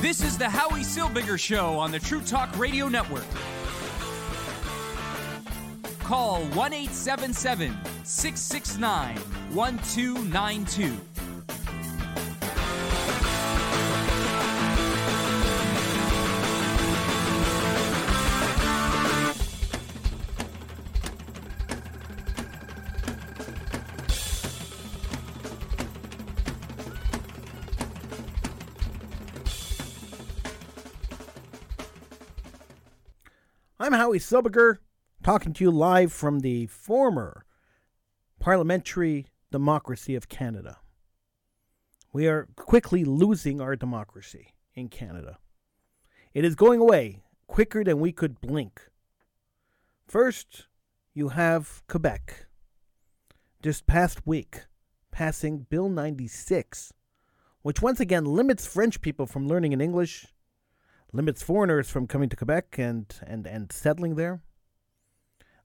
This is the Howie Silbiger Show on the True Talk Radio Network. Call 1 877 669 1292. I'm Howie Silbiger, talking to you live from the former parliamentary democracy of Canada. We are quickly losing our democracy in Canada. It is going away quicker than we could blink. First, you have Quebec. This past week, passing Bill 96, which once again limits French people from learning in English limits foreigners from coming to Quebec and, and, and settling there,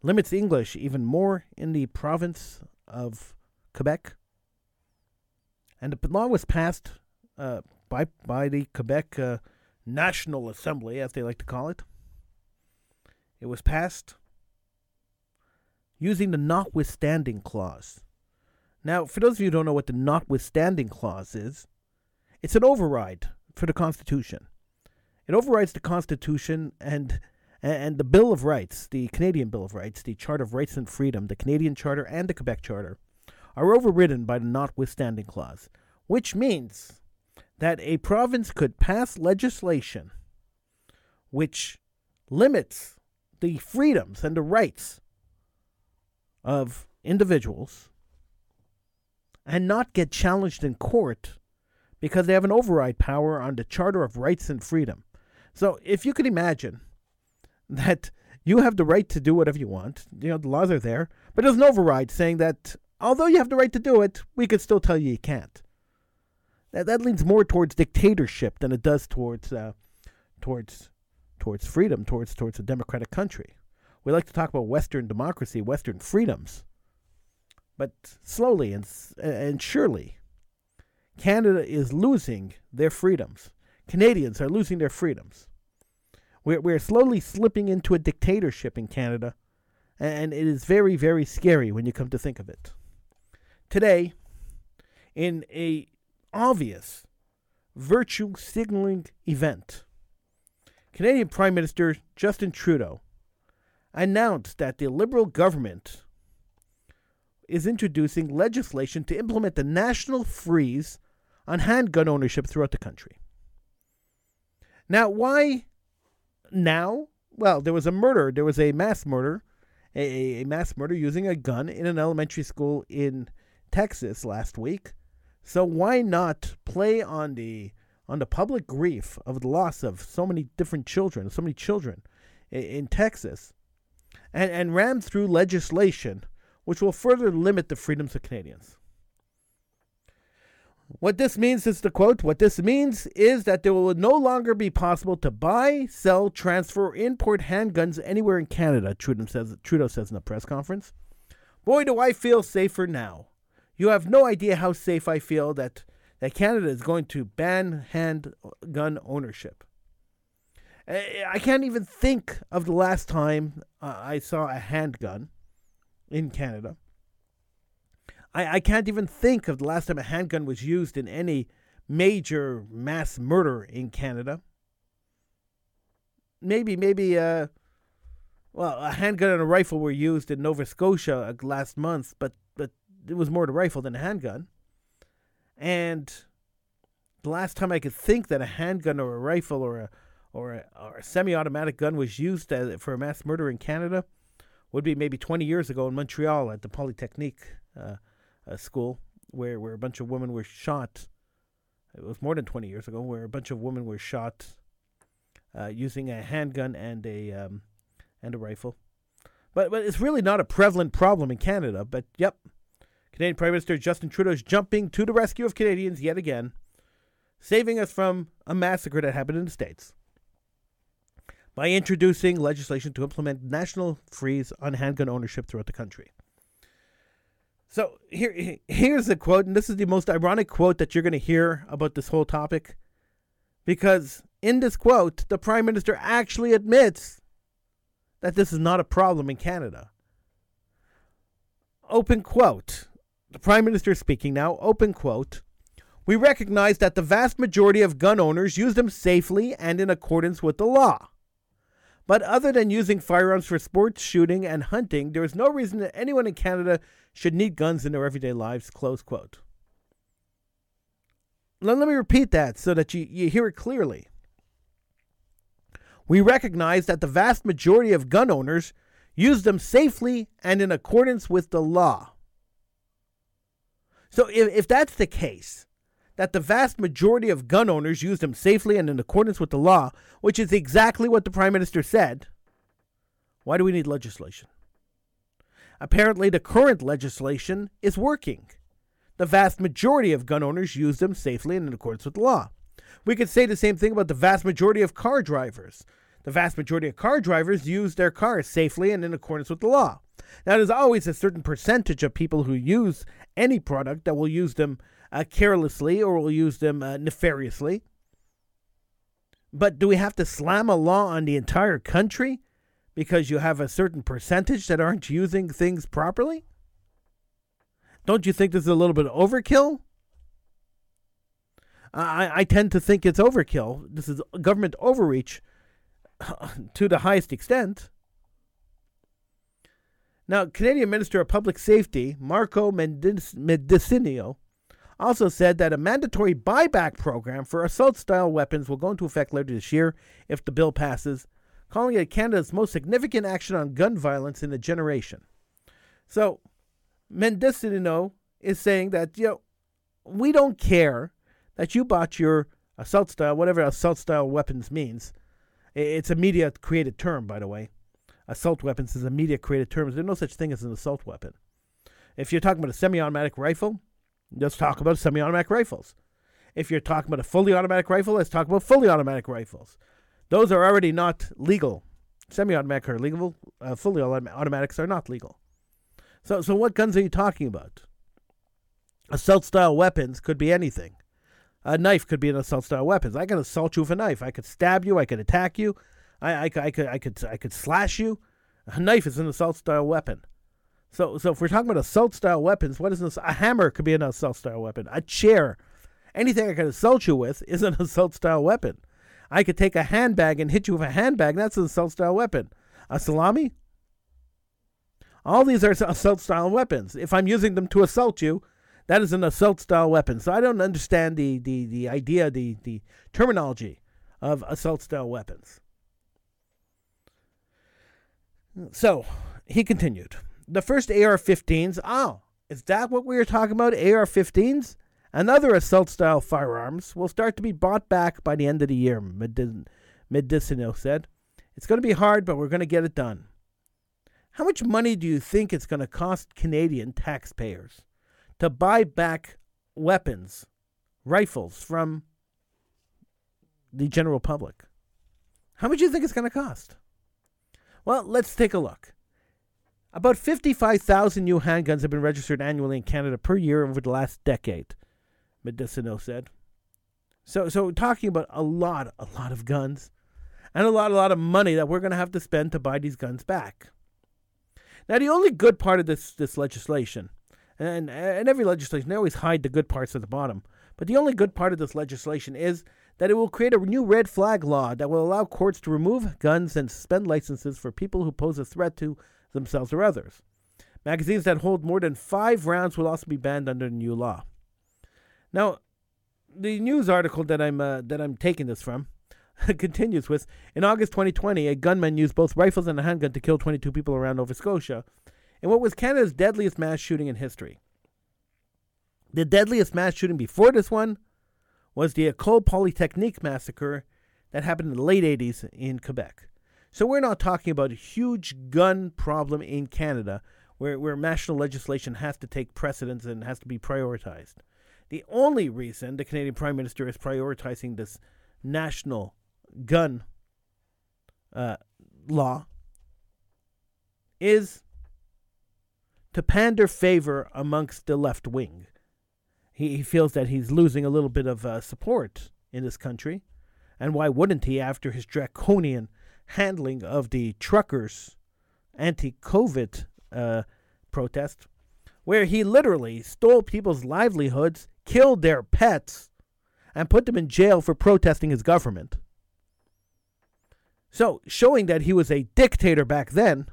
limits English even more in the province of Quebec. And the law was passed uh, by, by the Quebec uh, National Assembly, as they like to call it. It was passed using the notwithstanding clause. Now, for those of you who don't know what the notwithstanding clause is, it's an override for the Constitution. It overrides the Constitution and and the Bill of Rights, the Canadian Bill of Rights, the Charter of Rights and Freedom, the Canadian Charter, and the Quebec Charter are overridden by the notwithstanding clause, which means that a province could pass legislation which limits the freedoms and the rights of individuals and not get challenged in court because they have an override power on the Charter of Rights and Freedom. So if you could imagine that you have the right to do whatever you want, you know, the laws are there, but there's an override saying that although you have the right to do it, we could still tell you you can't. That, that leans more towards dictatorship than it does towards uh, towards towards freedom, towards towards a democratic country. We like to talk about Western democracy, Western freedoms, but slowly and and surely, Canada is losing their freedoms. Canadians are losing their freedoms. We're, we're slowly slipping into a dictatorship in Canada, and it is very, very scary when you come to think of it. Today, in a obvious virtue signaling event, Canadian Prime Minister Justin Trudeau announced that the Liberal government is introducing legislation to implement the national freeze on handgun ownership throughout the country. Now, why now? Well, there was a murder. There was a mass murder, a, a mass murder using a gun in an elementary school in Texas last week. So why not play on the on the public grief of the loss of so many different children, so many children in, in Texas, and and ram through legislation which will further limit the freedoms of Canadians? What this means is the quote, what this means is that there will no longer be possible to buy, sell, transfer, or import handguns anywhere in Canada, Trudeau says, Trudeau says in a press conference. Boy, do I feel safer now. You have no idea how safe I feel that, that Canada is going to ban handgun ownership. I can't even think of the last time uh, I saw a handgun in Canada. I, I can't even think of the last time a handgun was used in any major mass murder in Canada. Maybe, maybe, uh, well, a handgun and a rifle were used in Nova Scotia uh, last month, but but it was more the rifle than a handgun. And the last time I could think that a handgun or a rifle or a or a, or a semi-automatic gun was used as, for a mass murder in Canada would be maybe 20 years ago in Montreal at the Polytechnique. Uh, a school where, where a bunch of women were shot. It was more than 20 years ago, where a bunch of women were shot uh, using a handgun and a um, and a rifle. But but it's really not a prevalent problem in Canada. But yep, Canadian Prime Minister Justin Trudeau is jumping to the rescue of Canadians yet again, saving us from a massacre that happened in the states by introducing legislation to implement national freeze on handgun ownership throughout the country. So here, here's a quote, and this is the most ironic quote that you're going to hear about this whole topic. Because in this quote, the Prime Minister actually admits that this is not a problem in Canada. Open quote. The Prime Minister speaking now. Open quote. We recognize that the vast majority of gun owners use them safely and in accordance with the law. But other than using firearms for sports, shooting, and hunting, there is no reason that anyone in Canada should need guns in their everyday lives. Close quote. Let, me repeat that so that you, you hear it clearly. We recognize that the vast majority of gun owners use them safely and in accordance with the law. So, if, if that's the case, that the vast majority of gun owners use them safely and in accordance with the law, which is exactly what the Prime Minister said, why do we need legislation? Apparently, the current legislation is working. The vast majority of gun owners use them safely and in accordance with the law. We could say the same thing about the vast majority of car drivers. The vast majority of car drivers use their cars safely and in accordance with the law. Now, there's always a certain percentage of people who use any product that will use them uh, carelessly or we'll use them uh, nefariously. But do we have to slam a law on the entire country because you have a certain percentage that aren't using things properly? Don't you think this is a little bit overkill? I, I tend to think it's overkill. This is government overreach to the highest extent. Now, Canadian Minister of Public Safety, Marco Mendicino, also said that a mandatory buyback program for assault style weapons will go into effect later this year if the bill passes, calling it Canada's most significant action on gun violence in a generation. So, Mendicino is saying that, you know, we don't care that you bought your assault style, whatever assault style weapons means. It's a media created term, by the way. Assault weapons is a media created term. There's no such thing as an assault weapon. If you're talking about a semi automatic rifle, let's talk about semi automatic rifles. If you're talking about a fully automatic rifle, let's talk about fully automatic rifles. Those are already not legal. Semi automatic are legal, uh, fully automatics are not legal. So, so what guns are you talking about? Assault style weapons could be anything. A knife could be an assault style weapon. I can assault you with a knife. I could stab you. I could attack you. I, I, I could I could I could slash you. A knife is an assault style weapon. So so if we're talking about assault style weapons, what is this? A hammer could be an assault style weapon. A chair, anything I can assault you with is an assault style weapon. I could take a handbag and hit you with a handbag. That's an assault style weapon. A salami. All these are assault style weapons. If I'm using them to assault you, that is an assault style weapon. So I don't understand the, the, the idea, the, the terminology of assault style weapons. So he continued. The first AR 15s, oh, is that what we were talking about? AR 15s? And other assault style firearms will start to be bought back by the end of the year, Mendicino said. It's going to be hard, but we're going to get it done. How much money do you think it's going to cost Canadian taxpayers to buy back weapons, rifles from the general public. How much do you think it's going to cost? Well, let's take a look. About 55,000 new handguns have been registered annually in Canada per year over the last decade, Mendicino said. So, so talking about a lot, a lot of guns, and a lot, a lot of money that we're going to have to spend to buy these guns back. Now, the only good part of this this legislation and and every legislation they always hide the good parts at the bottom. But the only good part of this legislation is that it will create a new red flag law that will allow courts to remove guns and suspend licenses for people who pose a threat to themselves or others. Magazines that hold more than five rounds will also be banned under the new law. Now, the news article that I'm uh, that I'm taking this from continues with in August 2020, a gunman used both rifles and a handgun to kill 22 people around Nova Scotia in what was Canada's deadliest mass shooting in history. The deadliest mass shooting before this one was the Ecole Polytechnique massacre that happened in the late 80s in Quebec. So we're not talking about a huge gun problem in Canada where, where national legislation has to take precedence and has to be prioritized. The only reason the Canadian Prime Minister is prioritizing this national gun uh, law is to pander favor amongst the left wing. He, he feels that he's losing a little bit of uh, support in this country. And why wouldn't he after his draconian handling of the truckers' anti COVID uh, protest, where he literally stole people's livelihoods, killed their pets, and put them in jail for protesting his government? So, showing that he was a dictator back then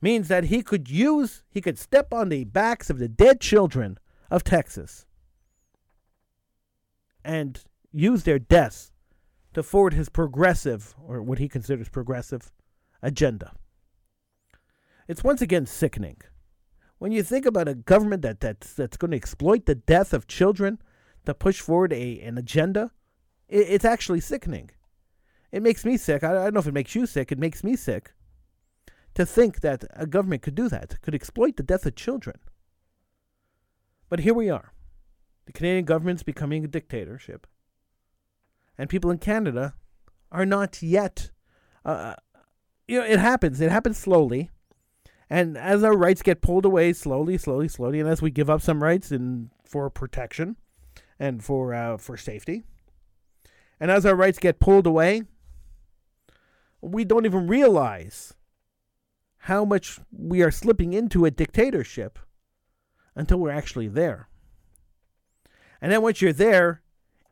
means that he could use, he could step on the backs of the dead children of Texas and use their deaths to forward his progressive, or what he considers progressive, agenda. It's once again sickening. When you think about a government that, that's, that's going to exploit the death of children to push forward a, an agenda, it, it's actually sickening. It makes me sick. I, I don't know if it makes you sick. It makes me sick to think that a government could do that, could exploit the death of children. But here we are. The Canadian government's becoming a dictatorship. And people in Canada are not yet. Uh, you know, it happens. It happens slowly. And as our rights get pulled away slowly, slowly, slowly, and as we give up some rights in, for protection and for, uh, for safety, and as our rights get pulled away, we don't even realize how much we are slipping into a dictatorship until we're actually there. And then once you're there,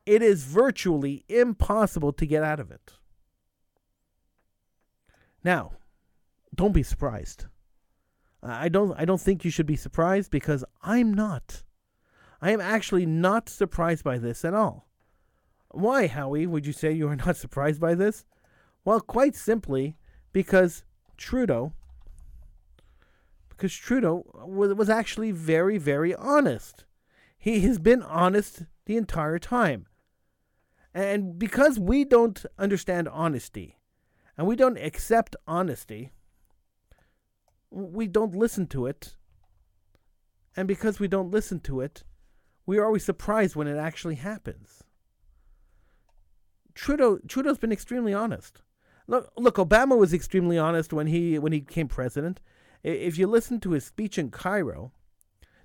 it is virtually impossible to get out of it. Now, don't be surprised. I don't I don't think you should be surprised because I'm not. I am actually not surprised by this at all. Why, Howie, would you say you are not surprised by this? Well, quite simply because Trudeau because Trudeau was was actually very, very honest. He has been honest the entire time. And because we don't understand honesty and we don't accept honesty, we don't listen to it. And because we don't listen to it, we are always surprised when it actually happens. Trudeau Trudeau's been extremely honest. Look, look, Obama was extremely honest when he when he became president. If you listen to his speech in Cairo,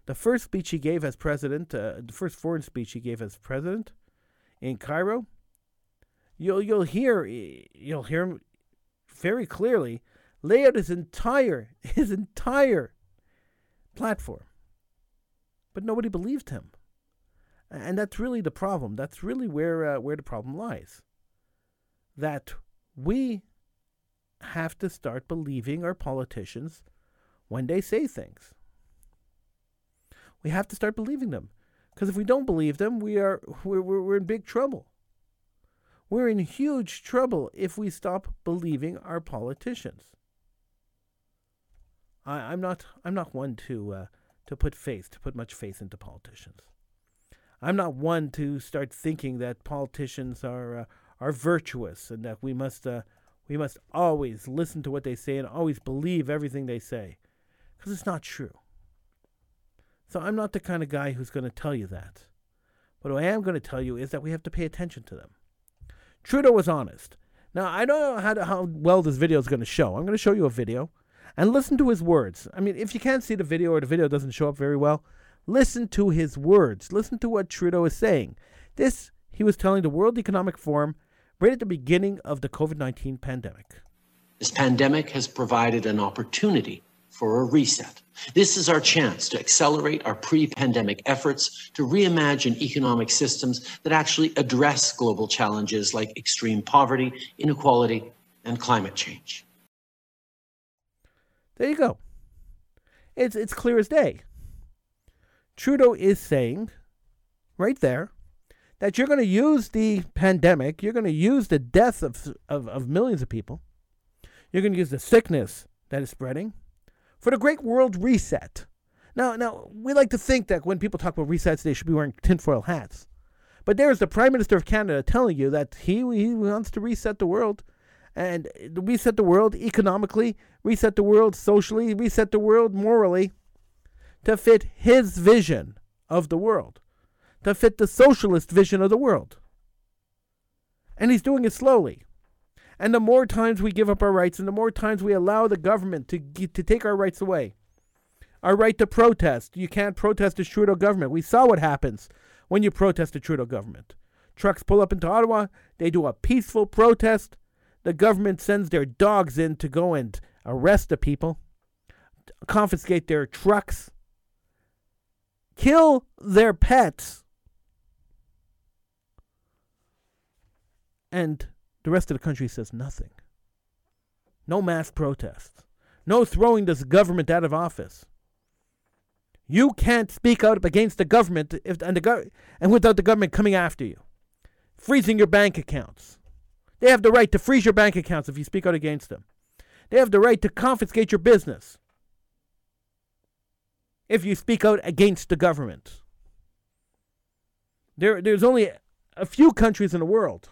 the first speech he gave as president, uh, the first foreign speech he gave as president in Cairo, you'll you'll hear you'll hear him very clearly lay out his entire his entire platform. But nobody believed him, and that's really the problem. That's really where uh, where the problem lies. That we have to start believing our politicians when they say things. We have to start believing them. Because if we don't believe them, we are we're, we're, we're in big trouble. We're in huge trouble if we stop believing our politicians. I, am not I'm not one to uh, to put faith to put much faith into politicians. I'm not one to start thinking that politicians are uh, are virtuous and that we must uh, we must always listen to what they say and always believe everything they say because it's not true. So I'm not the kind of guy who's going to tell you that. But what I am going to tell you is that we have to pay attention to them. Trudeau was honest. Now, I don't know how, to, how well this video is going to show. I'm going to show you a video and listen to his words. I mean, if you can't see the video or the video doesn't show up very well, listen to his words. Listen to what Trudeau is saying. This, he was telling the World Economic Forum right at the beginning of the COVID 19 pandemic. This pandemic has provided an opportunity for a reset. This is our chance to accelerate our pre pandemic efforts to reimagine economic systems that actually address global challenges like extreme poverty, inequality, and climate change. There you go. It's, it's clear as day. Trudeau is saying, right there, that you're going to use the pandemic, you're going to use the death of, of, of millions of people, you're going to use the sickness that is spreading, for the great world reset. Now, now we like to think that when people talk about resets, they should be wearing tinfoil hats. But there's the Prime Minister of Canada telling you that he, he wants to reset the world and reset the world economically, reset the world socially, reset the world morally to fit his vision of the world, to fit the socialist vision of the world. And he's doing it slowly. And the more times we give up our rights and the more times we allow the government to, to take our rights away, our right to protest. You can't protest the Trudeau government. We saw what happens when you protest the Trudeau government. Trucks pull up into Ottawa. They do a peaceful protest. The government sends their dogs in to go and arrest the people, confiscate their trucks, kill their pets, and the rest of the country says nothing. No mass protests. No throwing this government out of office. You can't speak out against the government if, and, the go- and without the government coming after you, freezing your bank accounts. They have the right to freeze your bank accounts if you speak out against them. They have the right to confiscate your business if you speak out against the government. There, there's only a few countries in the world,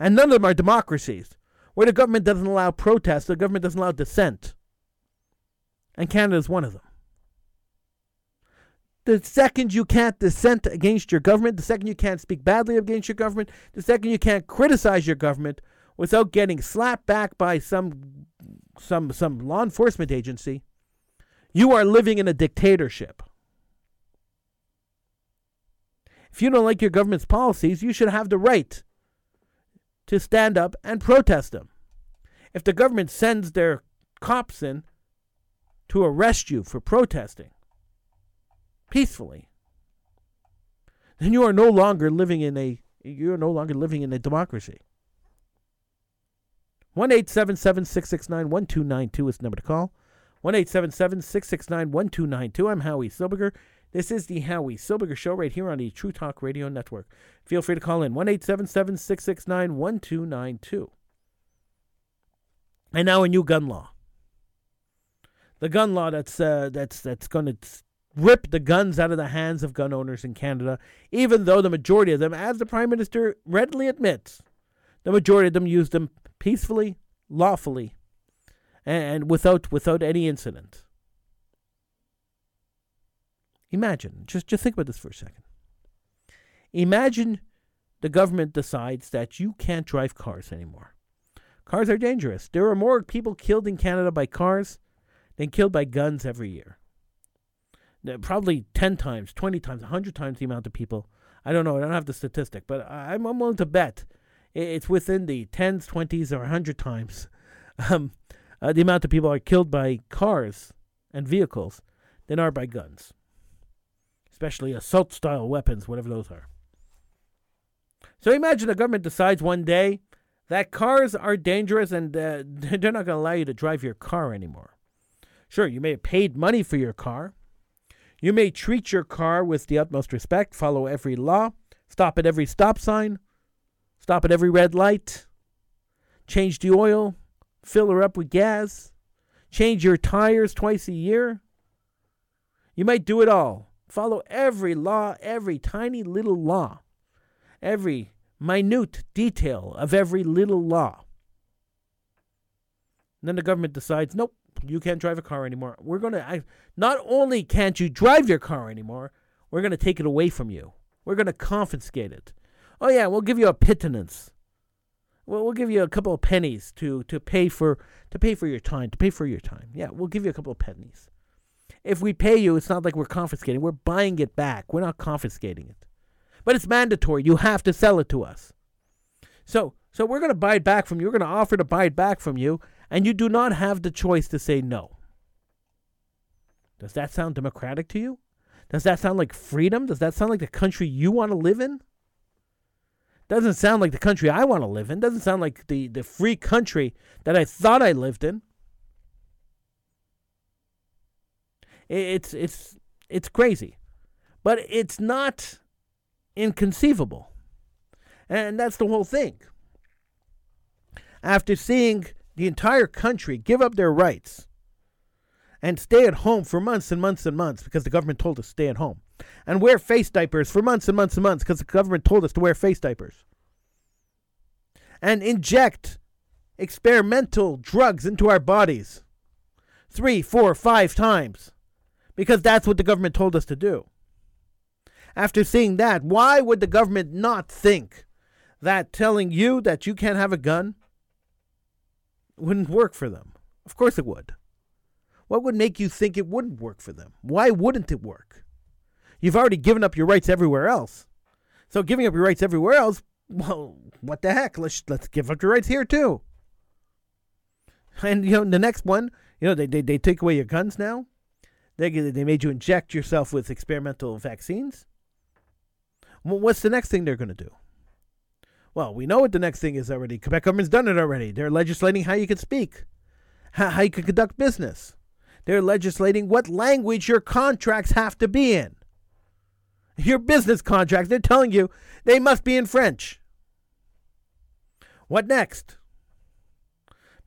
and none of them are democracies, where the government doesn't allow protest, the government doesn't allow dissent. And Canada is one of them. The second you can't dissent against your government, the second you can't speak badly against your government, the second you can't criticize your government without getting slapped back by some some some law enforcement agency, you are living in a dictatorship. If you don't like your government's policies, you should have the right to stand up and protest them. If the government sends their cops in to arrest you for protesting peacefully, then you are no longer living in a you are no longer living in a democracy. One eight seven seven six six nine one two nine two is the number to call. One eight seven seven six six nine one two nine two. I'm Howie Silbiger. This is the Howie Silbiger Show right here on the True Talk Radio Network. Feel free to call in one eight seven seven six six nine one two nine two. And now a new gun law. The gun law that's uh, that's that's going to rip the guns out of the hands of gun owners in Canada, even though the majority of them, as the Prime Minister readily admits, the majority of them use them peacefully, lawfully, and without without any incident. Imagine, just just think about this for a second. Imagine the government decides that you can't drive cars anymore. Cars are dangerous. There are more people killed in Canada by cars than killed by guns every year. Probably 10 times, 20 times, 100 times the amount of people. I don't know. I don't have the statistic, but I'm, I'm willing to bet it's within the 10s, 20s, or 100 times um, uh, the amount of people are killed by cars and vehicles than are by guns, especially assault style weapons, whatever those are. So imagine the government decides one day that cars are dangerous and uh, they're not going to allow you to drive your car anymore. Sure, you may have paid money for your car. You may treat your car with the utmost respect, follow every law, stop at every stop sign, stop at every red light, change the oil, fill her up with gas, change your tires twice a year. You might do it all. Follow every law, every tiny little law, every minute detail of every little law. And then the government decides, nope, you can't drive a car anymore. We're going to, not only can't you drive your car anymore, we're going to take it away from you. We're going to confiscate it. Oh, yeah, we'll give you a pittance. Well, we'll give you a couple of pennies to, to pay for to pay for your time, to pay for your time. Yeah, we'll give you a couple of pennies. If we pay you, it's not like we're confiscating. We're buying it back. We're not confiscating it. But it's mandatory. You have to sell it to us. So, so we're going to buy it back from you. We're going to offer to buy it back from you, and you do not have the choice to say no. Does that sound democratic to you? Does that sound like freedom? Does that sound like the country you want to live in? Doesn't sound like the country I want to live in. Doesn't sound like the, the free country that I thought I lived in. It's it's it's crazy. But it's not inconceivable. And that's the whole thing. After seeing the entire country give up their rights and stay at home for months and months and months because the government told us to stay at home and wear face diapers for months and months and months because the government told us to wear face diapers. And inject experimental drugs into our bodies three, four, five times because that's what the government told us to do. After seeing that, why would the government not think that telling you that you can't have a gun wouldn't work for them? Of course it would. What would make you think it wouldn't work for them? Why wouldn't it work? You've already given up your rights everywhere else. So giving up your rights everywhere else, well, what the heck? Let's let's give up your rights here too. And you know the next one, you know they they, they take away your guns now. They they made you inject yourself with experimental vaccines. Well, what's the next thing they're going to do? Well, we know what the next thing is already. Quebec government's done it already. They're legislating how you can speak, how, how you can conduct business. They're legislating what language your contracts have to be in. Your business contracts, they're telling you they must be in French. What next?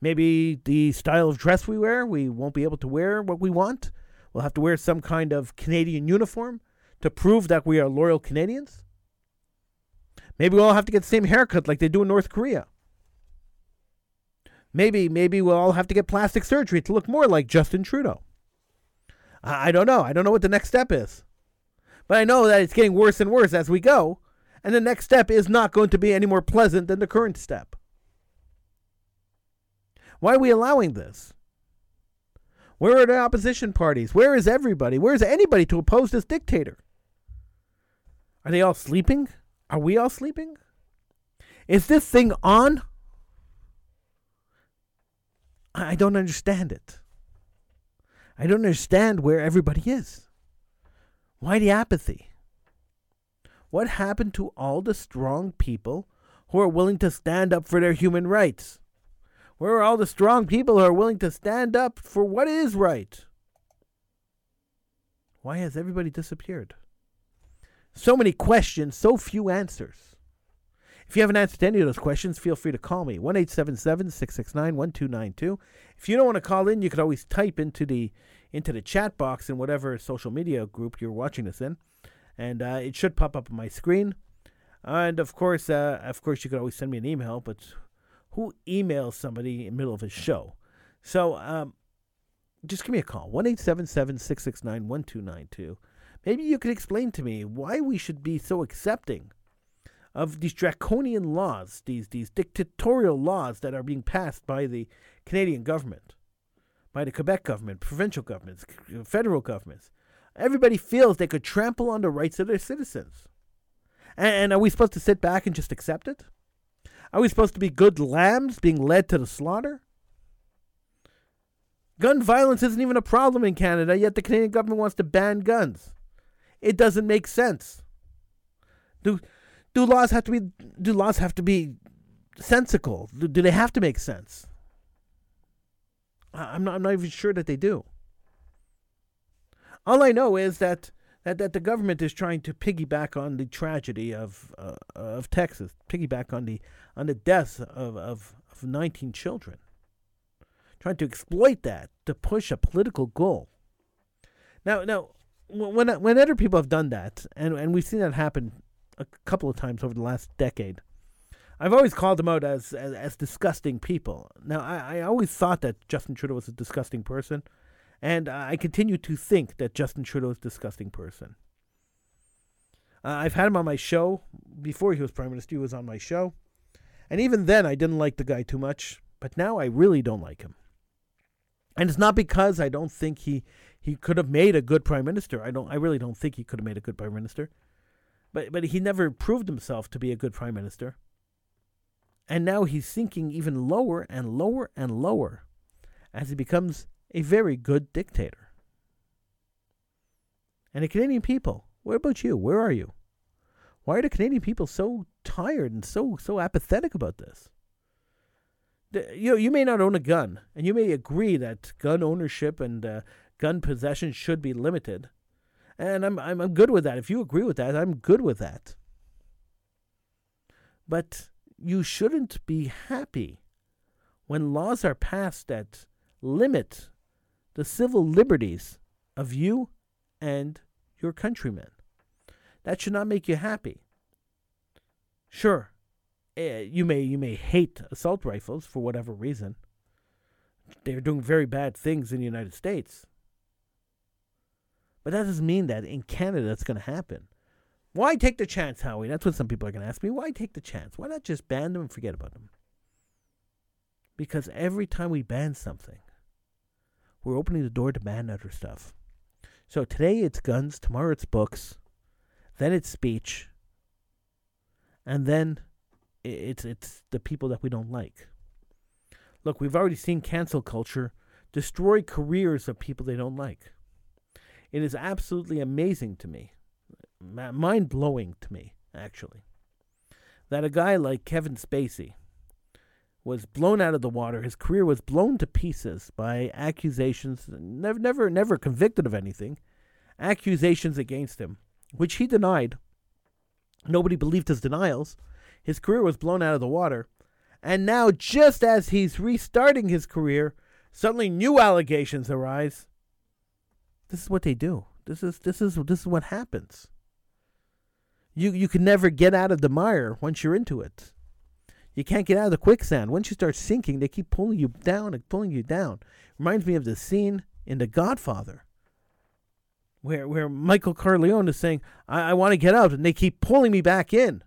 Maybe the style of dress we wear, we won't be able to wear what we want. We'll have to wear some kind of Canadian uniform to prove that we are loyal Canadians. Maybe we'll all have to get the same haircut like they do in North Korea. Maybe, maybe we'll all have to get plastic surgery to look more like Justin Trudeau. I, I don't know. I don't know what the next step is. But I know that it's getting worse and worse as we go, and the next step is not going to be any more pleasant than the current step. Why are we allowing this? Where are the opposition parties? Where is everybody? Where is anybody to oppose this dictator? Are they all sleeping? Are we all sleeping? Is this thing on? I don't understand it. I don't understand where everybody is. Why the apathy? What happened to all the strong people who are willing to stand up for their human rights? Where are all the strong people who are willing to stand up for what is right? Why has everybody disappeared? So many questions, so few answers. If you haven't answered any of those questions, feel free to call me. 1 669 1292. If you don't want to call in, you could always type into the into the chat box in whatever social media group you're watching this in, and uh, it should pop up on my screen. And of course, uh, of course, you could always send me an email. But who emails somebody in the middle of a show? So um, just give me a call 1 669 1292. Maybe you could explain to me why we should be so accepting of these draconian laws, these these dictatorial laws that are being passed by the Canadian government, by the Quebec government, provincial governments, federal governments. Everybody feels they could trample on the rights of their citizens. And, and are we supposed to sit back and just accept it? Are we supposed to be good lambs being led to the slaughter? Gun violence isn't even a problem in Canada, yet the Canadian government wants to ban guns. It doesn't make sense. Do do laws have to be do laws have to be sensical? Do, do they have to make sense? I'm not I'm not even sure that they do. All I know is that that, that the government is trying to piggyback on the tragedy of uh, of Texas, piggyback on the on the deaths of, of, of 19 children, trying to exploit that to push a political goal. Now, now, when when other people have done that, and and we've seen that happen a couple of times over the last decade, I've always called them out as as, as disgusting people. Now I, I always thought that Justin Trudeau was a disgusting person, and I continue to think that Justin Trudeau is a disgusting person. Uh, I've had him on my show before he was prime minister. He was on my show, and even then I didn't like the guy too much. But now I really don't like him. And it's not because I don't think he he could have made a good prime minister. I don't. I really don't think he could have made a good prime minister. But but he never proved himself to be a good prime minister. And now he's sinking even lower and lower and lower as he becomes a very good dictator. And the Canadian people, what about you? Where are you? Why are the Canadian people so tired and so so apathetic about this? you know, you may not own a gun, and you may agree that gun ownership and uh, gun possession should be limited. And I'm, I'm, I'm good with that. If you agree with that, I'm good with that. But you shouldn't be happy when laws are passed that limit the civil liberties of you and your countrymen. That should not make you happy. Sure, uh, you may you may hate assault rifles for whatever reason. They're doing very bad things in the United States. But that doesn't mean that in Canada it's going to happen. Why take the chance, Howie? That's what some people are going to ask me. Why take the chance? Why not just ban them and forget about them? Because every time we ban something, we're opening the door to ban other stuff. So today it's guns, tomorrow it's books, then it's speech, and then it's it's the people that we don't like. Look, we've already seen cancel culture destroy careers of people they don't like. It is absolutely amazing to me, mind blowing to me, actually, that a guy like Kevin Spacey was blown out of the water. His career was blown to pieces by accusations, never, never, never convicted of anything, accusations against him, which he denied. Nobody believed his denials. His career was blown out of the water. And now, just as he's restarting his career, suddenly new allegations arise. This is what they do. This is this is this is what happens. You you can never get out of the mire once you're into it. You can't get out of the quicksand. Once you start sinking, they keep pulling you down and pulling you down. Reminds me of the scene in The Godfather where where Michael Corleone is saying, I, I want to get out, and they keep pulling me back in.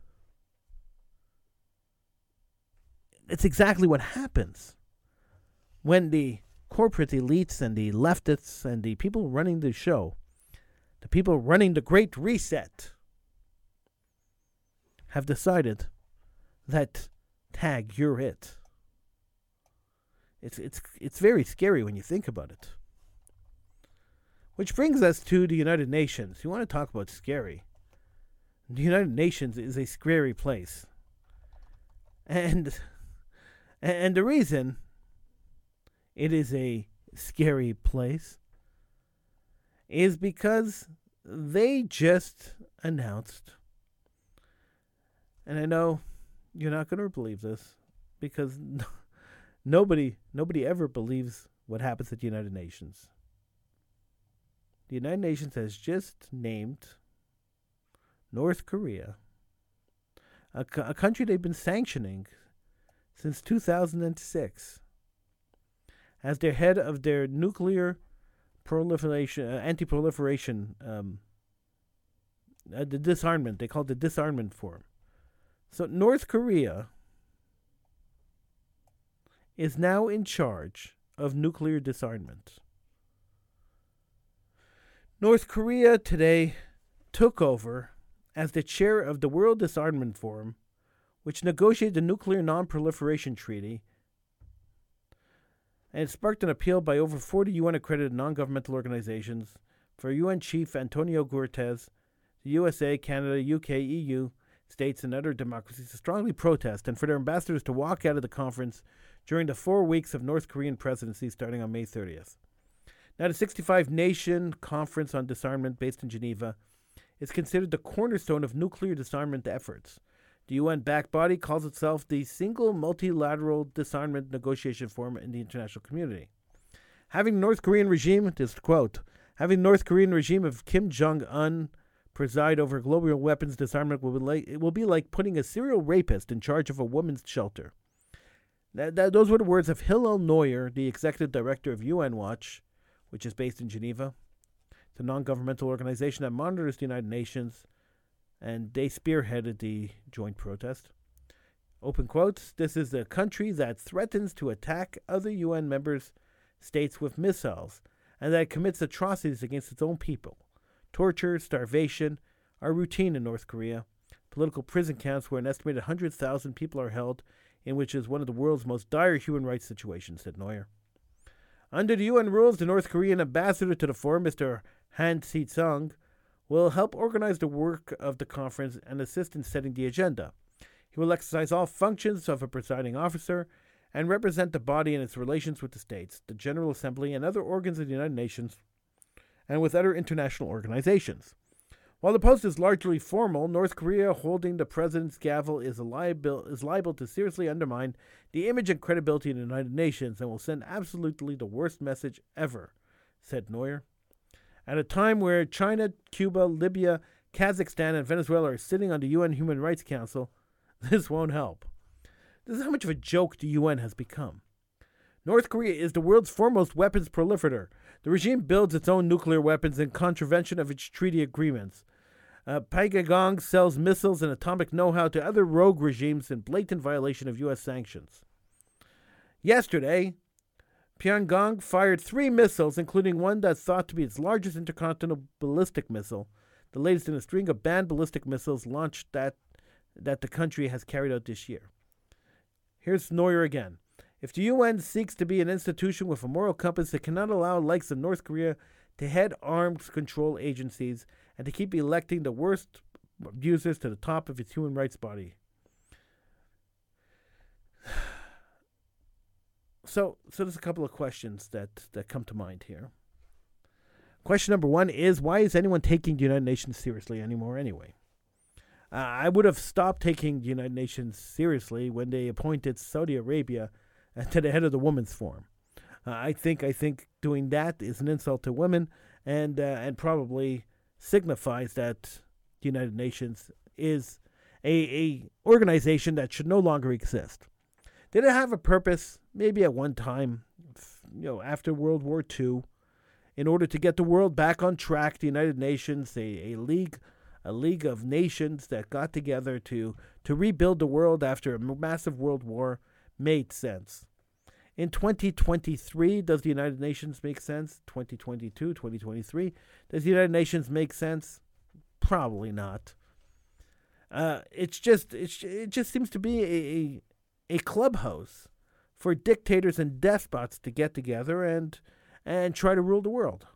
It's exactly what happens when the corporate elites and the leftists and the people running the show, the people running the Great Reset, have decided that tag, you're it. It's it's it's very scary when you think about it. Which brings us to the United Nations. You want to talk about scary? The United Nations is a scary place. And and the reason it is a scary place is because they just announced and I know you're not going to believe this because nobody nobody ever believes what happens at the United Nations the United Nations has just named North Korea, a, a country they've been sanctioning since 2006, as their head of their nuclear proliferation, uh, anti-proliferation, um, uh, the disarmament. They call it the disarmament forum. So North Korea is now in charge of nuclear disarmament. North Korea today took over as the chair of the World Disarmament Forum, which negotiated the Nuclear Non-Proliferation Treaty, and it sparked an appeal by over 40 UN-accredited non-governmental organizations for UN Chief Antonio Guterres, the USA, Canada, UK, EU, states, and other democracies to strongly protest and for their ambassadors to walk out of the conference during the four weeks of North Korean presidency starting on May 30th. Now, the 65 Nation Conference on Disarmament, based in Geneva, is considered the cornerstone of nuclear disarmament efforts. The UN backed body calls itself the single multilateral disarmament negotiation forum in the international community. Having North Korean regime, this quote, having North Korean regime of Kim Jong Un preside over global weapons disarmament will be like it will be like putting a serial rapist in charge of a women's shelter. That, that, those were the words of Hillel Neuer, the executive director of UN Watch, which is based in Geneva. It's a non governmental organization that monitors the United Nations, and they spearheaded the joint protest. Open quotes This is a country that threatens to attack other UN members states with missiles and that commits atrocities against its own people. Torture, starvation are routine in North Korea. Political prison camps where an estimated 100,000 people are held, in which is one of the world's most dire human rights situations, said Neuer. Under the UN rules, the North Korean ambassador to the forum, Mr. Han Si-sung, will help organize the work of the conference and assist in setting the agenda. He will exercise all functions of a presiding officer and represent the body in its relations with the states, the General Assembly, and other organs of the United Nations, and with other international organizations. While the post is largely formal, North Korea holding the president's gavel is, liable, is liable to seriously undermine the image and credibility of the United Nations and will send absolutely the worst message ever, said Neuer. At a time where China, Cuba, Libya, Kazakhstan, and Venezuela are sitting on the UN Human Rights Council, this won't help. This is how much of a joke the UN has become. North Korea is the world's foremost weapons proliferator. The regime builds its own nuclear weapons in contravention of its treaty agreements. Uh, Pyongyang sells missiles and atomic know how to other rogue regimes in blatant violation of U.S. sanctions. Yesterday, Pyongyang fired three missiles, including one that's thought to be its largest intercontinental ballistic missile, the latest in a string of banned ballistic missiles launched that that the country has carried out this year. Here's Neuer again. If the UN seeks to be an institution with a moral compass that cannot allow likes of North Korea to head arms control agencies and to keep electing the worst abusers to the top of its human rights body. So, so there's a couple of questions that, that come to mind here. Question number one is why is anyone taking the United Nations seriously anymore anyway? Uh, I would have stopped taking the United Nations seriously when they appointed Saudi Arabia to the head of the Women's Forum. Uh, I think I think doing that is an insult to women and uh, and probably signifies that the United Nations is a, a organization that should no longer exist. Did it have a purpose? Maybe at one time, you know, after World War II, in order to get the world back on track, the United Nations, a, a league, a league of nations that got together to to rebuild the world after a massive world war, made sense. In 2023, does the United Nations make sense? 2022, 2023, does the United Nations make sense? Probably not. Uh, it's just it's, it just seems to be a, a clubhouse for dictators and despots to get together and and try to rule the world.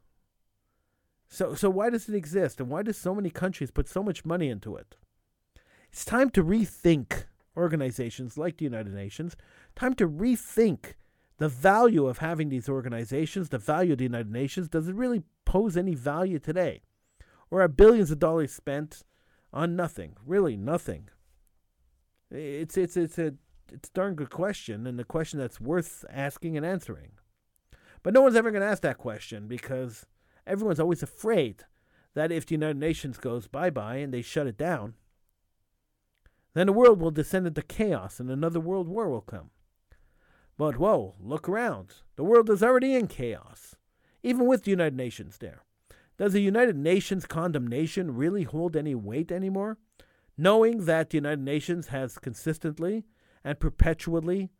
So so why does it exist and why do so many countries put so much money into it? It's time to rethink organizations like the United Nations, time to rethink the value of having these organizations, the value of the United Nations. Does it really pose any value today? Or are billions of dollars spent on nothing? Really nothing. It's it's it's a it's a darn good question, and a question that's worth asking and answering. But no one's ever going to ask that question because everyone's always afraid that if the United Nations goes bye bye and they shut it down, then the world will descend into chaos and another world war will come. But whoa, look around. The world is already in chaos, even with the United Nations there. Does the United Nations condemnation really hold any weight anymore? Knowing that the United Nations has consistently and perpetually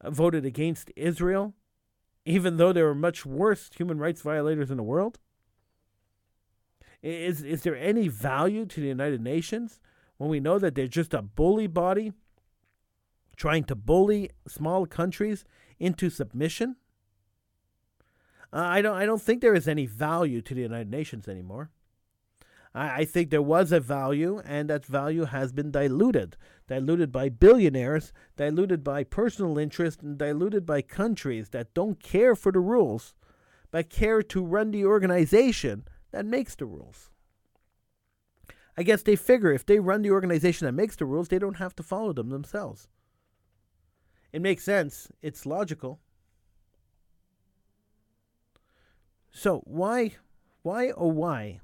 uh, voted against Israel, even though there are much worse human rights violators in the world? Is, is there any value to the United Nations when we know that they're just a bully body trying to bully small countries into submission? Uh, I don't. I don't think there is any value to the United Nations anymore. I, I think there was a value, and that value has been diluted. Diluted by billionaires, diluted by personal interest, and diluted by countries that don't care for the rules, but care to run the organization that makes the rules. I guess they figure if they run the organization that makes the rules, they don't have to follow them themselves. It makes sense. It's logical. So why, why, oh why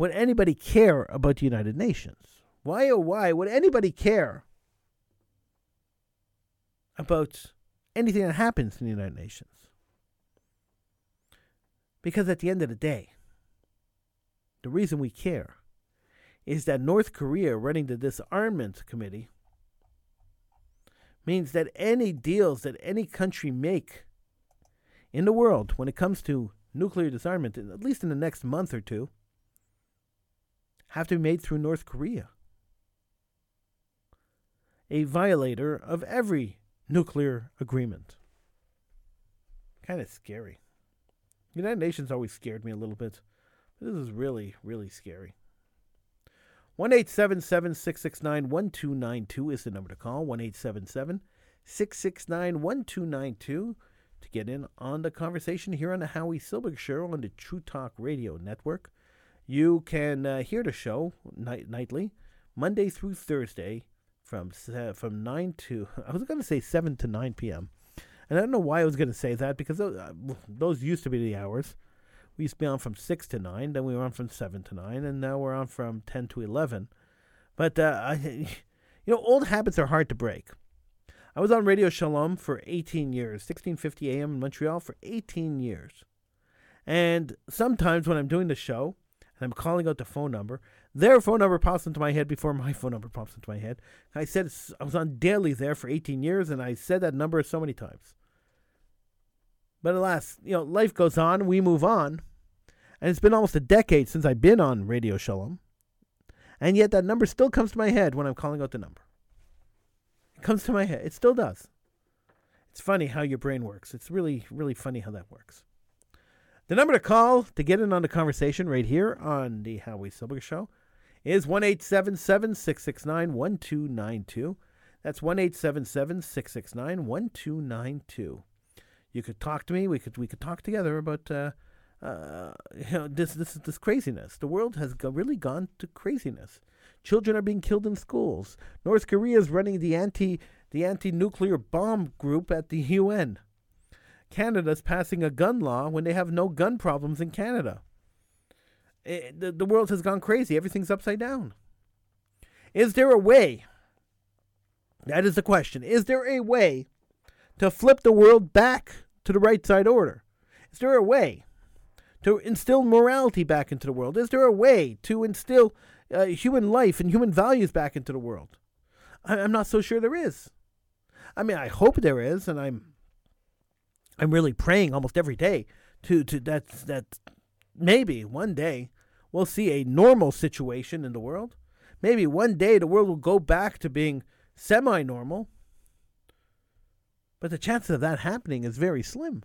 would anybody care about the United Nations? Why, oh, why would anybody care about anything that happens in the United Nations? Because at the end of the day, the reason we care is that North Korea running the disarmament committee means that any deals that any country make in the world when it comes to nuclear disarmament, at least in the next month or two, have to be made through North Korea, a violator of every nuclear agreement. Kind of scary. United Nations always scared me a little bit, this is really, really scary. 1 669 1292 is the number to call. 1 669 1292 to get in on the conversation here on the Howie Silbiger Show on the True Talk Radio Network. You can uh, hear the show night- nightly, Monday through Thursday, from uh, from nine to I was going to say seven to nine p.m. And I don't know why I was going to say that because those, uh, those used to be the hours. We used to be on from six to nine, then we were on from seven to nine, and now we're on from ten to eleven. But uh, I, you know, old habits are hard to break. I was on Radio Shalom for 18 years, 1650 AM in Montreal for 18 years. And sometimes when I'm doing the show, and I'm calling out the phone number. Their phone number pops into my head before my phone number pops into my head. I said I was on daily there for 18 years, and I said that number so many times. But alas, you know, life goes on. We move on, and it's been almost a decade since I've been on Radio Shalom. And yet that number still comes to my head when I'm calling out the number. It comes to my head. It still does. It's funny how your brain works. It's really, really funny how that works. The number to call to get in on the conversation right here on the Howie Silbiger Show is 1 669 1292. That's 1 669 1292. You could talk to me. We could we could talk together about uh, uh, you know, this this this craziness. The world has go- really gone to craziness. Children are being killed in schools. North Korea is running the anti the anti nuclear bomb group at the UN. Canada's passing a gun law when they have no gun problems in Canada. It, eh, the, the world has gone crazy. Everything's upside down. Is there a way? That is the question. Is there a way to flip the world back to the right side order? Is there a way to instill morality back into the world? Is there a way to instill uh, human life and human values back into the world? I, I'm not so sure there is. I mean, I hope there is, and I'm I'm really praying almost every day to to that that maybe one day we'll see a normal situation in the world. Maybe one day the world will go back to being semi-normal. But the chances of that happening is very slim.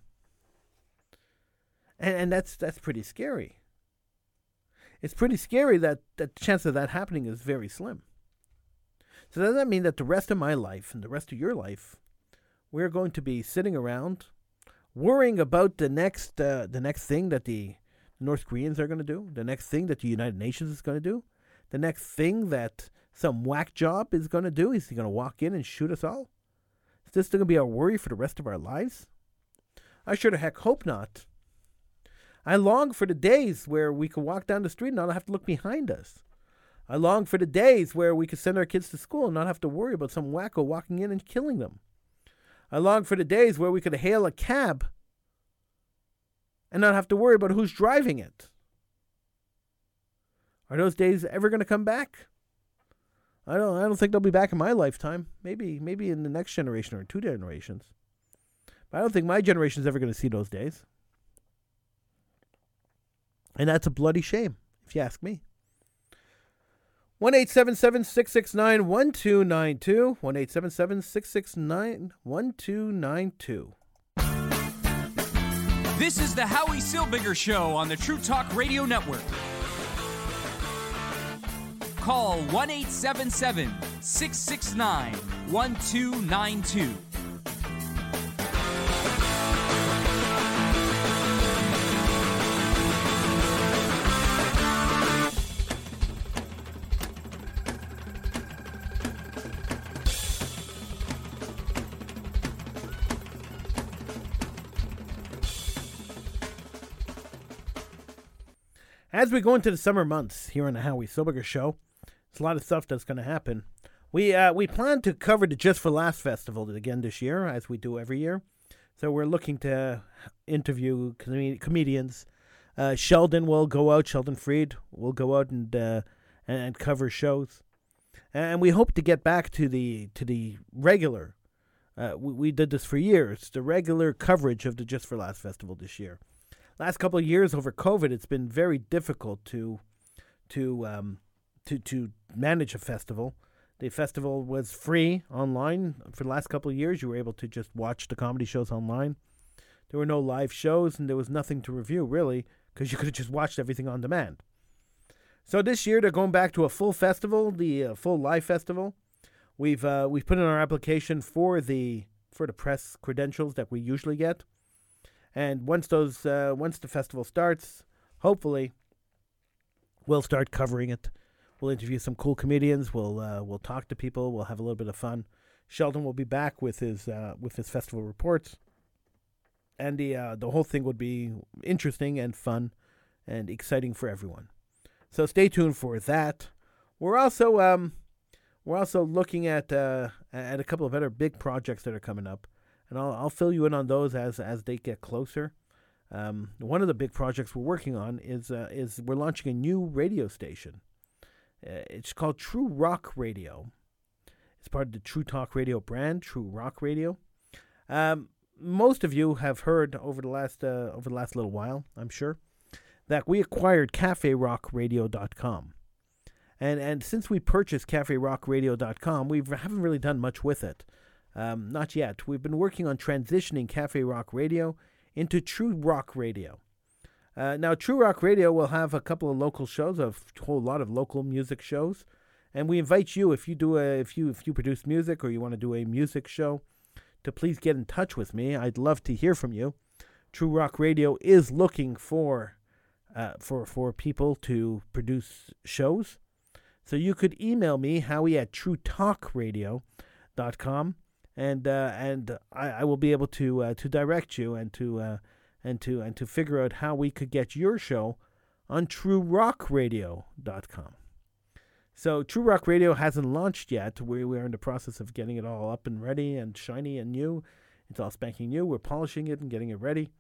And, and that's that's pretty scary. It's pretty scary that, that the chance of that happening is very slim. So does that mean that the rest of my life and the rest of your life, we're going to be sitting around worrying about the next uh, the next thing that the North Koreans are going to do, the next thing that the United Nations is going to do, the next thing that some whack job is going to do? Is he going to walk in and shoot us all? Is this going to be our worry for the rest of our lives? I sure the heck hope not. I long for the days where we could walk down the street and not have to look behind us. I long for the days where we could send our kids to school and not have to worry about some wacko walking in and killing them. I long for the days where we could hail a cab and not have to worry about who's driving it. Are those days ever going to come back? I don't I don't think they'll be back in my lifetime. Maybe maybe in the next generation or two generations. But I don't think my generation is ever going to see those days. And that's a bloody shame, if you ask me. 1 669 1292. 1 669 1292. This is the Howie Silbiger Show on the True Talk Radio Network. Call 1 877 669 1292. as we go into the summer months here on the Howie Silbiger Show, there's a lot of stuff that's going to happen. We uh, we plan to cover the Just for Laughs festival again this year, as we do every year. So we're looking to interview com- comedians. Uh, Sheldon will go out. Sheldon Freed will go out and uh, and cover shows, and we hope to get back to the to the regular. Uh, we, we did this for years. The regular coverage of the Just for Laughs festival this year last couple of years over COVID, it's been very difficult to to um, to to manage a festival. The festival was free online for the last couple of years. You were able to just watch the comedy shows online. There were no live shows, and there was nothing to review really because you could have just watched everything on demand. So this year they're going back to a full festival, the uh, full live festival. We've uh, we've put in our application for the for the press credentials that we usually get. And once those, uh, once the festival starts, hopefully, we'll start covering it. We'll interview some cool comedians. We'll uh, we'll talk to people. We'll have a little bit of fun. Sheldon will be back with his uh, with his festival reports, and the uh, the whole thing would be interesting and fun, and exciting for everyone. So stay tuned for that. We're also um, we're also looking at uh, at a couple of other big projects that are coming up and I'll, I'll fill you in on those as as they get closer. Um, one of the big projects we're working on is uh, is we're launching a new radio station. Uh, it's called True Rock Radio. It's part of the True Talk Radio brand, True Rock Radio. Um, most of you have heard over the last uh, over the last little while, I'm sure, that we acquired CafeRockRadio.com. And and since we purchased CafeRockRadio.com, we haven't really done much with it. Um, not yet. We've been working on transitioning Cafe Rock Radio into True Rock Radio. Uh, now, True Rock Radio will have a couple of local shows, a whole lot of local music shows, and we invite you if you do a if you if you produce music or you want to do a music show, to please get in touch with me. I'd love to hear from you. True Rock Radio is looking for uh, for for people to produce shows. So you could email me, Howie at truetalkradio.com, and uh, and I, I will be able to uh, to direct you and to uh, and to and to figure out how we could get your show on truerockradio.com. So True Rock Radio hasn't launched yet. We, we're in the process of getting it all up and ready and shiny and new. It's all spanking new. We're polishing it and getting it ready.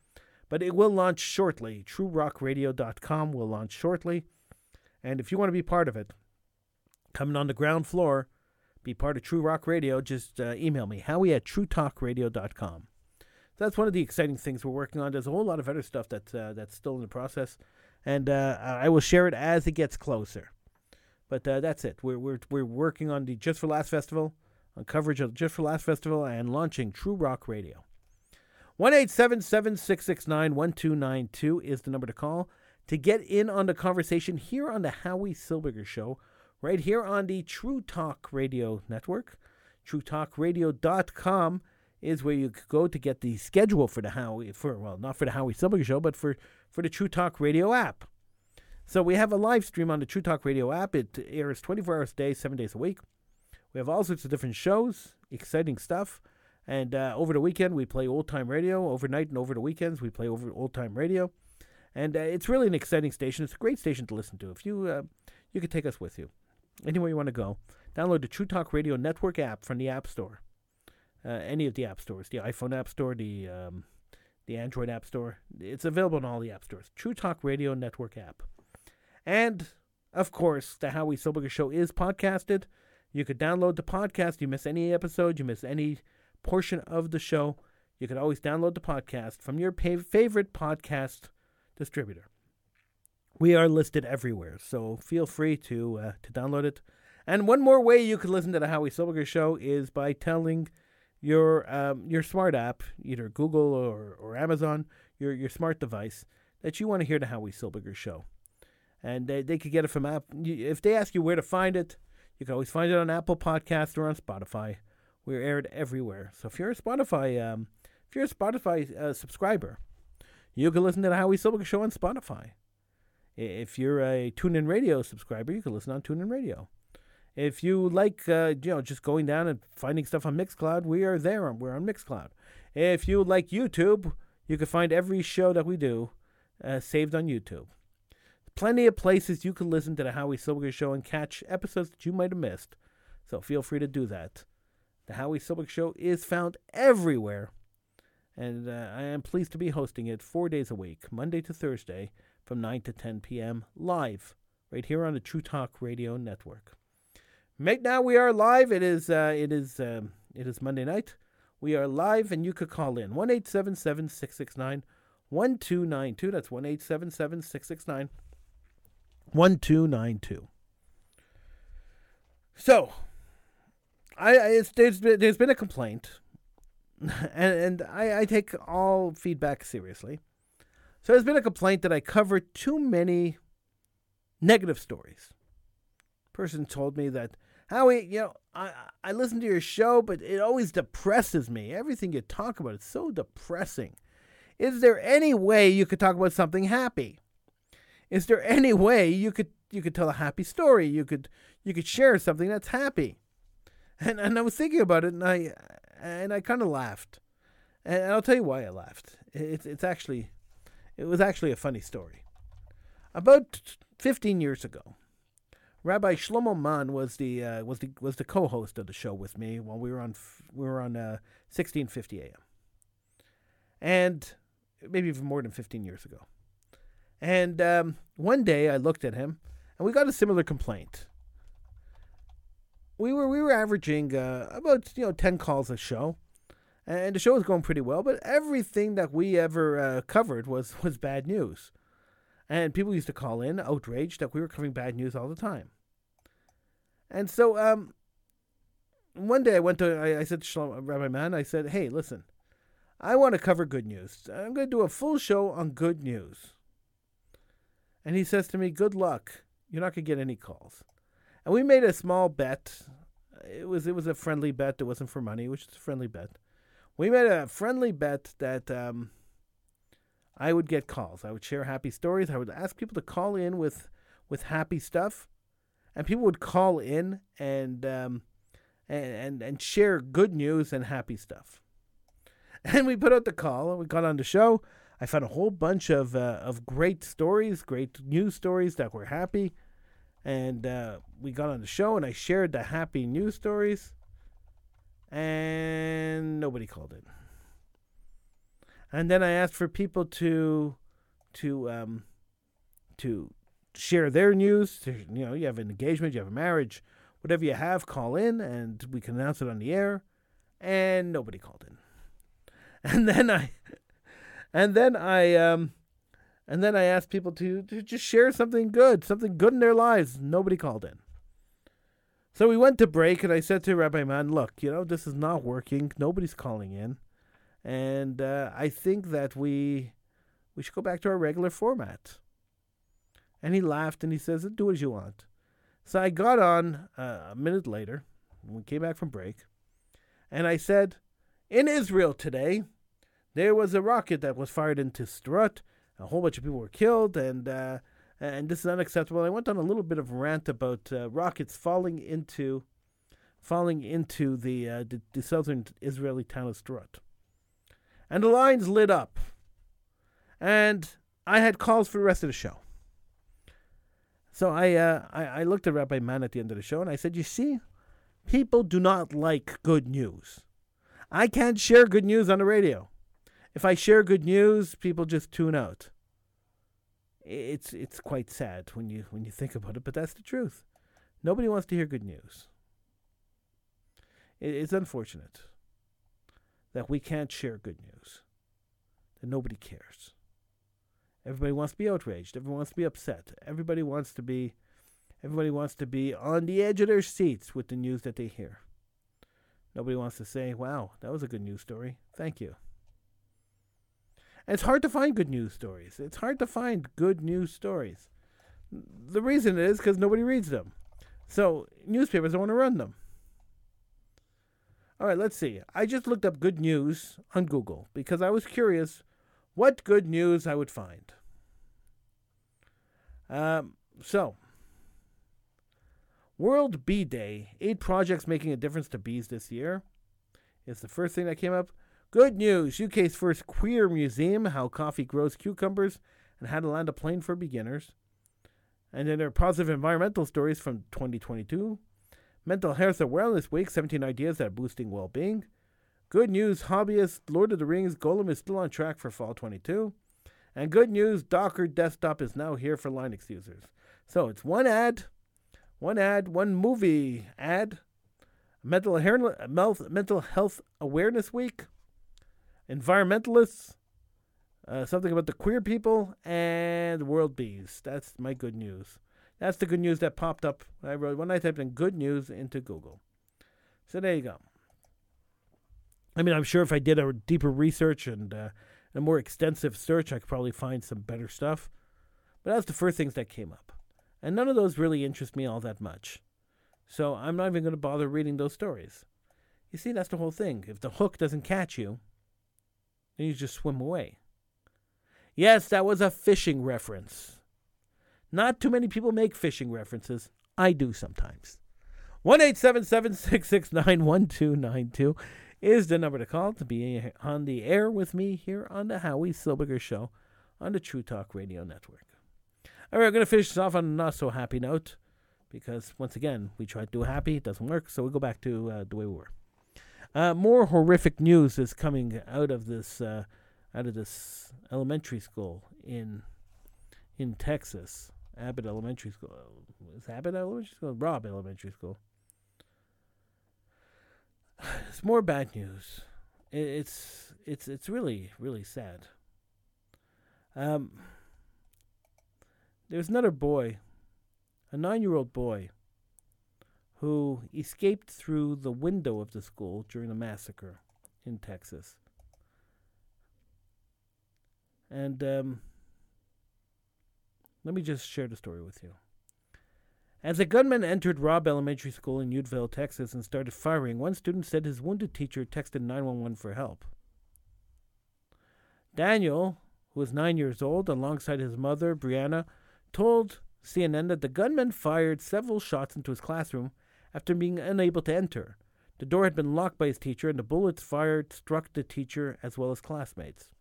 But it will launch shortly. TrueRockRadio.com will launch shortly. And if you want to be part of it, coming on the ground floor, be part of True Rock Radio, just uh, email me, howie at truetalkradio.com. That's one of the exciting things we're working on. There's a whole lot of other stuff that's, uh, that's still in the process. And uh, I will share it as it gets closer. But uh, that's it. We're, we're, we're working on the Just for Laughs Festival, on coverage of Just for Laughs Festival, and launching True Rock Radio. 1 669 1292 is the number to call to get in on the conversation here on the Howie Silbiger Show, right here on the True Talk Radio Network. TrueTalkRadio.com is where you could go to get the schedule for the Howie, for well, not for the Howie Silbiger Show, but for, for the True Talk Radio app. So we have a live stream on the True Talk Radio app. It airs 24 hours a day, seven days a week. We have all sorts of different shows, exciting stuff. And uh, over the weekend, we play old time radio. Overnight and over the weekends, we play over old time radio. And uh, it's really an exciting station. It's a great station to listen to. If you uh, you could take us with you anywhere you want to go, download the True Talk Radio Network app from the App Store. Uh, any of the app stores, the iPhone App Store, the um, the Android App Store. It's available in all the app stores. True Talk Radio Network app. And of course, the Howie Silbiger Show is podcasted. You could download the podcast. You miss any episode, you miss any portion of the show, you can always download the podcast from your favorite podcast distributor. We are listed everywhere, so feel free to uh, to download it. And one more way you can listen to the Howie Silbiger Show is by telling your um, your smart app, either Google or, or Amazon, your your smart device, that you want to hear the Howie Silbiger Show. And they, they could get it from app. If they ask you where to find it, you can always find it on Apple Podcast or on Spotify. We're aired everywhere. So if you're a Spotify, um, if you're a Spotify uh, subscriber, you can listen to the Howie Silbiger Show on Spotify. If you're a TuneIn Radio subscriber, you can listen on TuneIn Radio. If you like, uh, you know, just going down and finding stuff on Mixcloud, we are there. We're on Mixcloud. If you like YouTube, you can find every show that we do uh, saved on YouTube. Plenty of places you can listen to the Howie Silbiger Show and catch episodes that you might have missed. So feel free to do that. The Howie Silbiger Show is found everywhere. And uh, I am pleased to be hosting it four days a week, Monday to Thursday, from 9 to 10 p.m. live, right here on the True Talk Radio Network. Right now we are live. It is uh, it is um, it is Monday night. We are live, and you could call in one eight seven seven six six nine one two nine two. That's one eight seven seven six six nine one two nine two. So I, it's, there's been, there's been a complaint, and and I, I take all feedback seriously. So there's been a complaint that I cover too many negative stories. Person told me that Howie, you know, I I listen to your show, but it always depresses me. Everything you talk about is so depressing. Is there any way you could talk about something happy? Is there any way you could you could tell a happy story? You could you could share something that's happy and and I was thinking about it, and I and I kind of laughed, and I'll tell you why I laughed. It's it's actually, it was actually a funny story. About 15 years ago, Rabbi Shlomo Mann was the uh, was the was the co-host of the show with me while we were on we were on uh, 1650 AM, and maybe even more than 15 years ago. And um, one day I looked at him, and we got a similar complaint we were we were averaging uh, about you know ten calls a show, and the show was going pretty well. But everything that we ever uh, covered was was bad news, and people used to call in outraged that we were covering bad news all the time. And so, um, one day I went to, I, I said to Rabbi Mann, I said, hey, listen, I want to cover good news. I'm going to do a full show on good news. And he says to me, good luck. You're not going to get any calls. And we made a small bet. It was it was a friendly bet. It wasn't for money, which is a friendly bet. We made a friendly bet that um, I would get calls. I would share happy stories. I would ask people to call in with with happy stuff, and people would call in and um, and, and share good news and happy stuff. And we put out the call, and we got on the show. I found a whole bunch of uh, of great stories, great news stories that were happy, and uh, we got on the show, and I shared the happy news stories, and nobody called in. And then I asked for people to to um, to share their news. You know, you have an engagement, you have a marriage, whatever you have, call in, and we can announce it on the air. And nobody called in. And then I, and then I, um, and then I asked people to, to just share something good, something good in their lives. Nobody called in. So we went to break, and I said to Rabbi Mann, "Look, you know this is not working. Nobody's calling in, and uh, I think that we we should go back to our regular format." And he laughed and he says, "Do as you want." So I got on uh, a minute later. When we came back from break, and I said, "In Israel today, there was a rocket that was fired into Sderot. A whole bunch of people were killed, and uh, and this is unacceptable. I went on a little bit of rant about uh, rockets falling into falling into the, uh, the, the southern Israeli town of Sderot, and the lines lit up, and I had calls for the rest of the show. So I, uh, I I looked at Rabbi Mann at the end of the show, and I said, "You see, people do not like good news. I can't share good news on the radio." if I share good news, people just tune out. It's it's quite sad when you when you think about it, but that's the truth. Nobody wants to hear good news. It's unfortunate that we can't share good news. That nobody cares. Everybody wants to be outraged. Everyone wants to be upset. Everybody wants to be everybody wants to be on the edge of their seats with the news that they hear. Nobody wants to say, "Wow, that was a good news story. Thank you." And it's hard to find good news stories. It's hard to find good news stories. The reason is because nobody reads them. So newspapers don't want to run them. All right, let's see. I just looked up good news on Google because I was curious what good news I would find. Um, so, World Bee Day. Eight projects making a difference to bees this year is the first thing that came up. Good news UK's first queer museum, how coffee grows cucumbers, and how to land a plane for beginners. And then there are positive environmental stories from 2022. Mental Health Awareness Week 17 ideas that are boosting well being. Good news hobbyist Lord of the Rings Gollum is still on track for fall 22. And good news Docker Desktop is now here for Linux users. So it's one ad, one ad, one movie ad. Mental, mental Health Awareness Week environmentalists, uh, something about the queer people, and world bees. That's my good news. That's the good news that popped up when I wrote when I typed in good news into Google. So there you go. I mean, I'm sure if I did a deeper research and uh, a more extensive search, I could probably find some better stuff. But that's the first things that came up. And none of those really interest me all that much. So I'm not even going to bother reading those stories. You see, that's the whole thing. If the hook doesn't catch you, then you just swim away. Yes, that was a fishing reference. Not too many people make fishing references. I do sometimes. 1 1292 is the number to call to be on the air with me here on the Howie Silbiger Show on the True Talk Radio Network. All right, we're going to finish this off on a not so happy note because, once again, we tried to do happy, it doesn't work, so we go back to uh, the way we were. Uh, more horrific news is coming out of this uh, out of this elementary school in in Texas, Abbott Elementary School. Is Abbott Elementary School? Robb Elementary School. It's more bad news. It's it's it's really really sad. Um, there's another boy, a nine-year-old boy, who escaped through the window of the school during the massacre in Texas. And um, let me just share the story with you. As a gunman entered Robb Elementary School in Uvalde, Texas, and started firing, one student said his wounded teacher texted 911 for help. Daniel, who was nine years old, alongside his mother, Brianna, told CNN that the gunman fired several shots into his classroom after being unable to enter. The door had been locked by his teacher, and the bullets fired struck the teacher as well as classmates.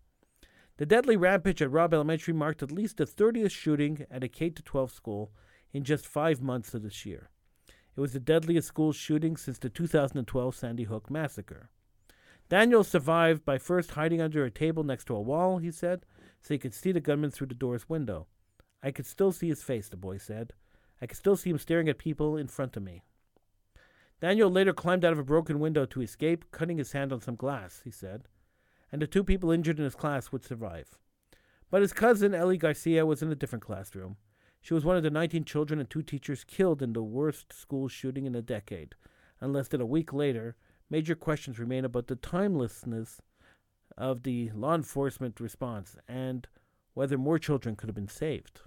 The deadly rampage at Robb Elementary marked at least the 30th shooting at a K 12 school in just five months of this year. It was the deadliest school shooting since the 2012 Sandy Hook massacre. Daniel survived by first hiding under a table next to a wall, he said, so he could see the gunman through the door's window. I could still see his face, the boy said. I could still see him staring at people in front of me. Daniel later climbed out of a broken window to escape, cutting his hand on some glass, he said, and the two people injured in his class would survive. But his cousin, Ellie Garcia, was in a different classroom. She was one of the 19 children and two teachers killed in the worst school shooting in a decade. And less than a week later, major questions remain about the timelessness of the law enforcement response and whether more children could have been saved.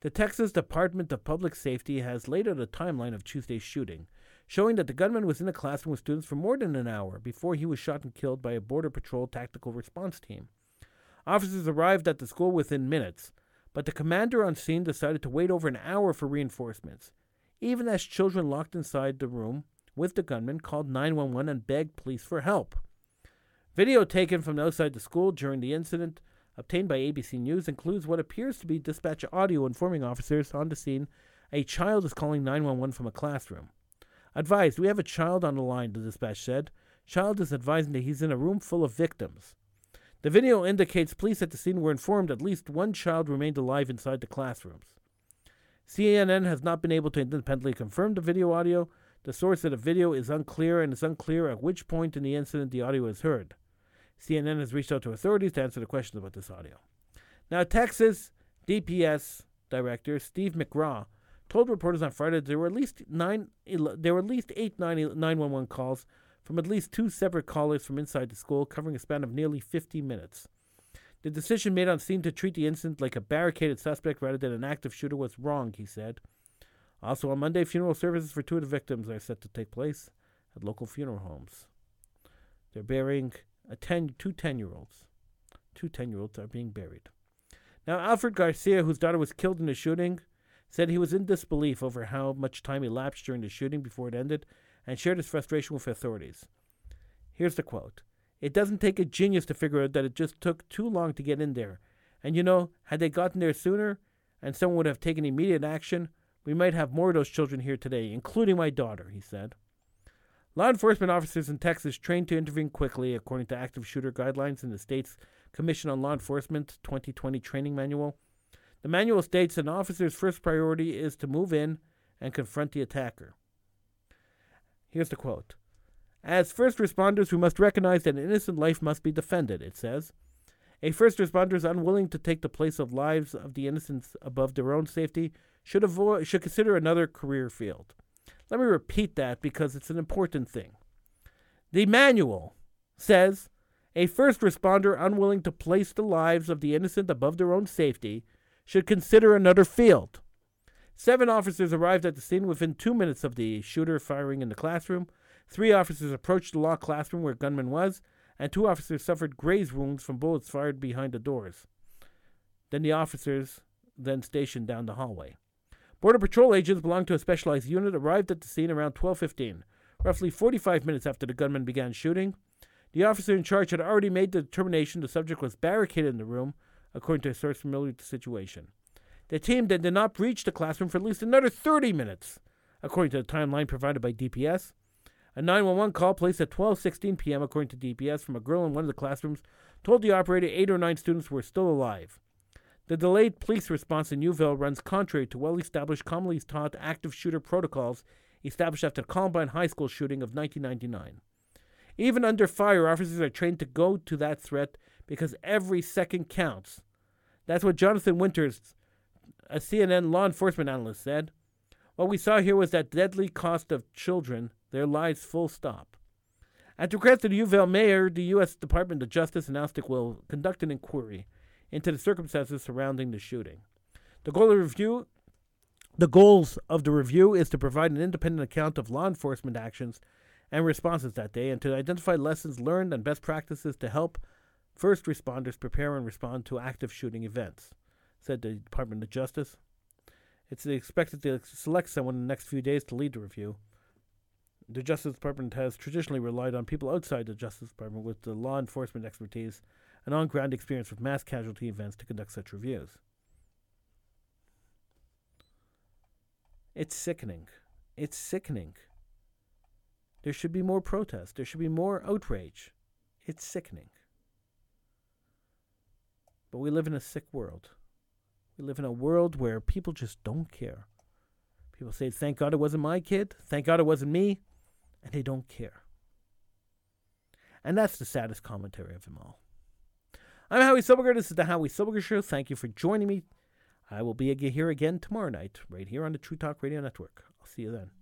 The Texas Department of Public Safety has laid out a timeline of Tuesday's shooting, showing that the gunman was in a classroom with students for more than an hour before he was shot and killed by a Border Patrol tactical response team. Officers arrived at the school within minutes, but the commander on scene decided to wait over an hour for reinforcements, even as children locked inside the room with the gunman called 911 and begged police for help. Video taken from outside the school during the incident, obtained by ABC News, includes what appears to be dispatch audio informing officers on the scene a child is calling 911 from a classroom. Advised, we have a child on the line, the dispatch said. Child is advising that he's in a room full of victims. The video indicates police at the scene were informed at least one child remained alive inside the classrooms. CNN has not been able to independently confirm the video audio. The source of the video is unclear, and it's unclear at which point in the incident the audio is heard. CNN has reached out to authorities to answer the questions about this audio. Now, Texas DPS director Steve McCraw told reporters on Friday there were at least nine, there were at least eight 911 calls from at least two separate callers from inside the school, covering a span of nearly 50 minutes. The decision made on scene to treat the incident like a barricaded suspect rather than an active shooter was wrong, he said. Also, on Monday, funeral services for two of the victims are set to take place at local funeral homes. They're burying a ten, two 10 year olds. Two 10 year olds are being buried. Now, Alfred Garcia, whose daughter was killed in the shooting, said he was in disbelief over how much time elapsed during the shooting before it ended and shared his frustration with authorities. Here's the quote It doesn't take a genius to figure out that it just took too long to get in there. And you know, had they gotten there sooner and someone would have taken immediate action, we might have more of those children here today, including my daughter, he said. Law enforcement officers in Texas trained to intervene quickly, according to active shooter guidelines in the state's Commission on Law Enforcement 2020 training manual. The manual states an officer's first priority is to move in and confront the attacker. Here's the quote As first responders, we must recognize that an innocent life must be defended, it says. A first responder is unwilling to take the place of lives of the innocents above their own safety should avoid should consider another career field. Let me repeat that because it's an important thing. The manual says a first responder unwilling to place the lives of the innocent above their own safety should consider another field. Seven officers arrived at the scene within two minutes of the shooter firing in the classroom. Three officers approached the law classroom where gunman was, and two officers suffered graze wounds from bullets fired behind the doors. Then the officers then stationed down the hallway. Border Patrol agents belonging to a specialized unit arrived at the scene around 12:15, roughly 45 minutes after the gunman began shooting. The officer in charge had already made the determination the subject was barricaded in the room, according to a source familiar with the situation. The team then did not breach the classroom for at least another 30 minutes, according to the timeline provided by DPS. A 911 call placed at 12:16 p.m. according to DPS from a girl in one of the classrooms told the operator eight or nine students were still alive. The delayed police response in Uvalde runs contrary to well-established, commonly taught active shooter protocols established after the Columbine High School shooting of 1999. Even under fire, officers are trained to go to that threat because every second counts. That's what Jonathan Winters, a CNN law enforcement analyst, said. What we saw here was that deadly cost of children, their lives full stop. At the request of the Uvalde mayor, the U.S. Department of Justice announced it will conduct an inquiry into the circumstances surrounding the shooting. The goal of the review the goals of the review is to provide an independent account of law enforcement actions and responses that day and to identify lessons learned and best practices to help first responders prepare and respond to active shooting events, said the Department of Justice. It's expected to select someone in the next few days to lead the review. The Justice Department has traditionally relied on people outside the Justice Department with the law enforcement expertise and on ground experience with mass casualty events to conduct such reviews. It's sickening. It's sickening. There should be more protest. There should be more outrage. It's sickening. But we live in a sick world. We live in a world where people just don't care. People say, Thank God it wasn't my kid. Thank God it wasn't me. And they don't care. And that's the saddest commentary of them all. I'm Howie Silbiger. This is the Howie Silbiger Show. Thank you for joining me. I will be here again tomorrow night, right here on the True Talk Radio Network. I'll see you then.